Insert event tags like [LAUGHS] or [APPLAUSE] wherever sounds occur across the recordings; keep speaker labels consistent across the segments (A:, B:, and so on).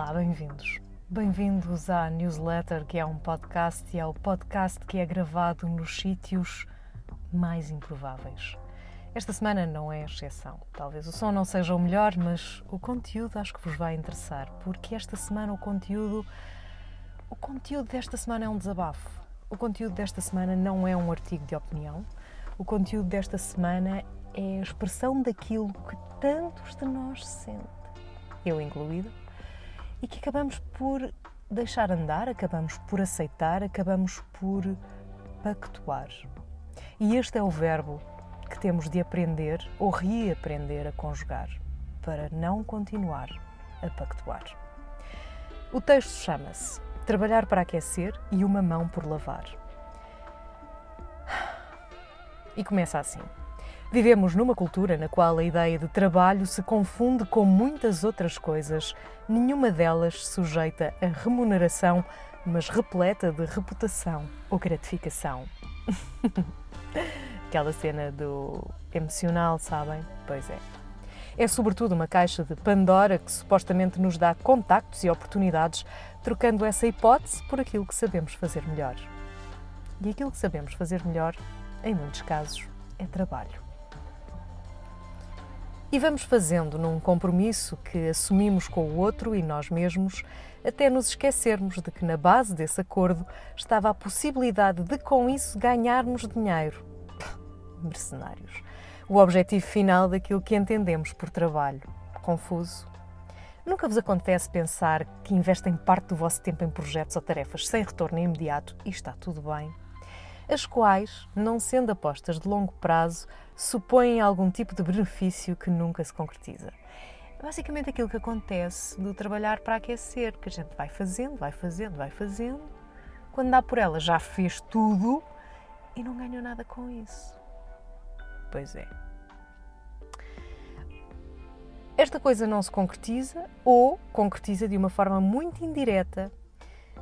A: Olá, bem-vindos. Bem-vindos à newsletter, que é um podcast e é o podcast que é gravado nos sítios mais improváveis. Esta semana não é exceção. Talvez o som não seja o melhor, mas o conteúdo acho que vos vai interessar, porque esta semana o conteúdo o conteúdo desta semana é um desabafo. O conteúdo desta semana não é um artigo de opinião. O conteúdo desta semana é a expressão daquilo que tantos de nós sentem, eu incluído, e que acabamos por deixar andar, acabamos por aceitar, acabamos por pactuar. E este é o verbo que temos de aprender ou reaprender a conjugar para não continuar a pactuar. O texto chama-se Trabalhar para aquecer e uma mão por lavar. E começa assim. Vivemos numa cultura na qual a ideia de trabalho se confunde com muitas outras coisas, nenhuma delas sujeita a remuneração, mas repleta de reputação ou gratificação. [LAUGHS] Aquela cena do emocional, sabem? Pois é. É sobretudo uma caixa de Pandora que supostamente nos dá contactos e oportunidades, trocando essa hipótese por aquilo que sabemos fazer melhor. E aquilo que sabemos fazer melhor, em muitos casos, é trabalho. E vamos fazendo num compromisso que assumimos com o outro e nós mesmos, até nos esquecermos de que na base desse acordo estava a possibilidade de, com isso, ganharmos dinheiro. [LAUGHS] Mercenários. O objetivo final daquilo que entendemos por trabalho. Confuso? Nunca vos acontece pensar que investem parte do vosso tempo em projetos ou tarefas sem retorno imediato e está tudo bem? As quais, não sendo apostas de longo prazo, supõem algum tipo de benefício que nunca se concretiza. Basicamente aquilo que acontece do trabalhar para aquecer, que a gente vai fazendo, vai fazendo, vai fazendo, quando dá por ela já fez tudo e não ganhou nada com isso. Pois é. Esta coisa não se concretiza ou concretiza de uma forma muito indireta,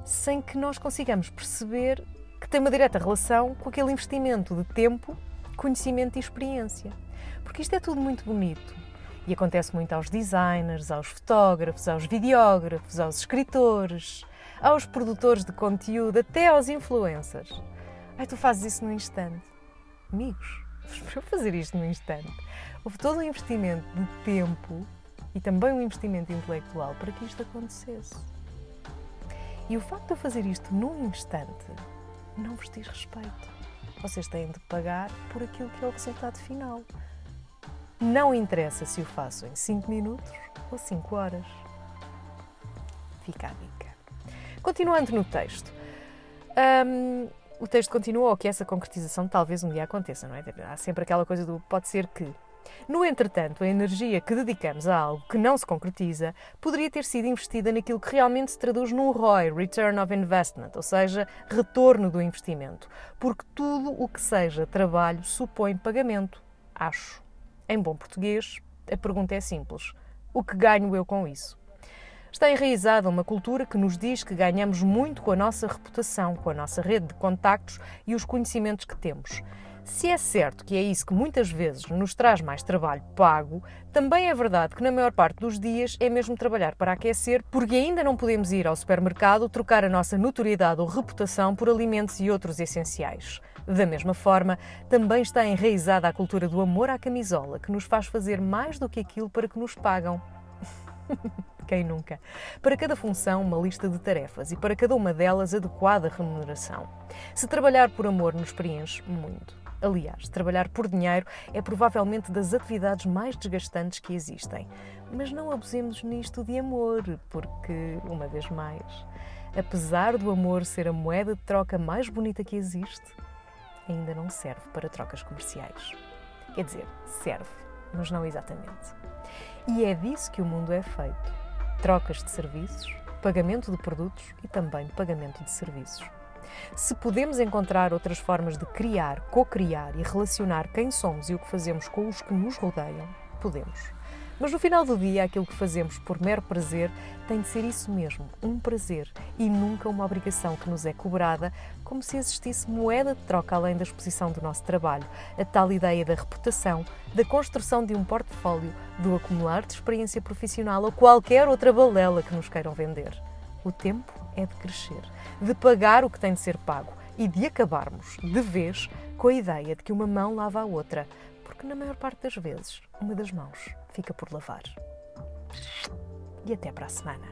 A: sem que nós consigamos perceber que tem uma direta relação com aquele investimento de tempo conhecimento e experiência. Porque isto é tudo muito bonito e acontece muito aos designers, aos fotógrafos, aos videógrafos, aos escritores, aos produtores de conteúdo, até aos influencers. Ai, tu fazes isso num instante. Amigos, para [LAUGHS] eu fazer isto num instante, houve todo um investimento de tempo e também um investimento intelectual para que isto acontecesse. E o facto de eu fazer isto num instante não vos diz respeito vocês têm de pagar por aquilo que é o resultado final. Não interessa se o faço em 5 minutos ou 5 horas. Fica a dica. Continuando no texto. Um, o texto continua ou que essa concretização talvez um dia aconteça, não é? Há sempre aquela coisa do pode ser que. No entretanto, a energia que dedicamos a algo que não se concretiza poderia ter sido investida naquilo que realmente se traduz num ROI, Return of Investment, ou seja, retorno do investimento, porque tudo o que seja trabalho supõe pagamento, acho. Em bom português, a pergunta é simples: o que ganho eu com isso? Está enraizada uma cultura que nos diz que ganhamos muito com a nossa reputação, com a nossa rede de contactos e os conhecimentos que temos. Se é certo que é isso que muitas vezes nos traz mais trabalho pago, também é verdade que na maior parte dos dias é mesmo trabalhar para aquecer, porque ainda não podemos ir ao supermercado trocar a nossa notoriedade ou reputação por alimentos e outros essenciais. Da mesma forma, também está enraizada a cultura do amor à camisola, que nos faz fazer mais do que aquilo para que nos pagam. [LAUGHS] Quem nunca? Para cada função, uma lista de tarefas e para cada uma delas, adequada remuneração. Se trabalhar por amor nos preenche muito. Aliás, trabalhar por dinheiro é provavelmente das atividades mais desgastantes que existem. Mas não abusemos nisto de amor, porque, uma vez mais, apesar do amor ser a moeda de troca mais bonita que existe, ainda não serve para trocas comerciais. Quer dizer, serve, mas não exatamente. E é disso que o mundo é feito: trocas de serviços, pagamento de produtos e também pagamento de serviços. Se podemos encontrar outras formas de criar, co-criar e relacionar quem somos e o que fazemos com os que nos rodeiam, podemos. Mas no final do dia, aquilo que fazemos por mero prazer tem de ser isso mesmo, um prazer e nunca uma obrigação que nos é cobrada, como se existisse moeda de troca além da exposição do nosso trabalho, a tal ideia da reputação, da construção de um portfólio, do acumular de experiência profissional ou qualquer outra balela que nos queiram vender. O tempo é de crescer, de pagar o que tem de ser pago e de acabarmos, de vez, com a ideia de que uma mão lava a outra, porque na maior parte das vezes uma das mãos fica por lavar. E até para a semana.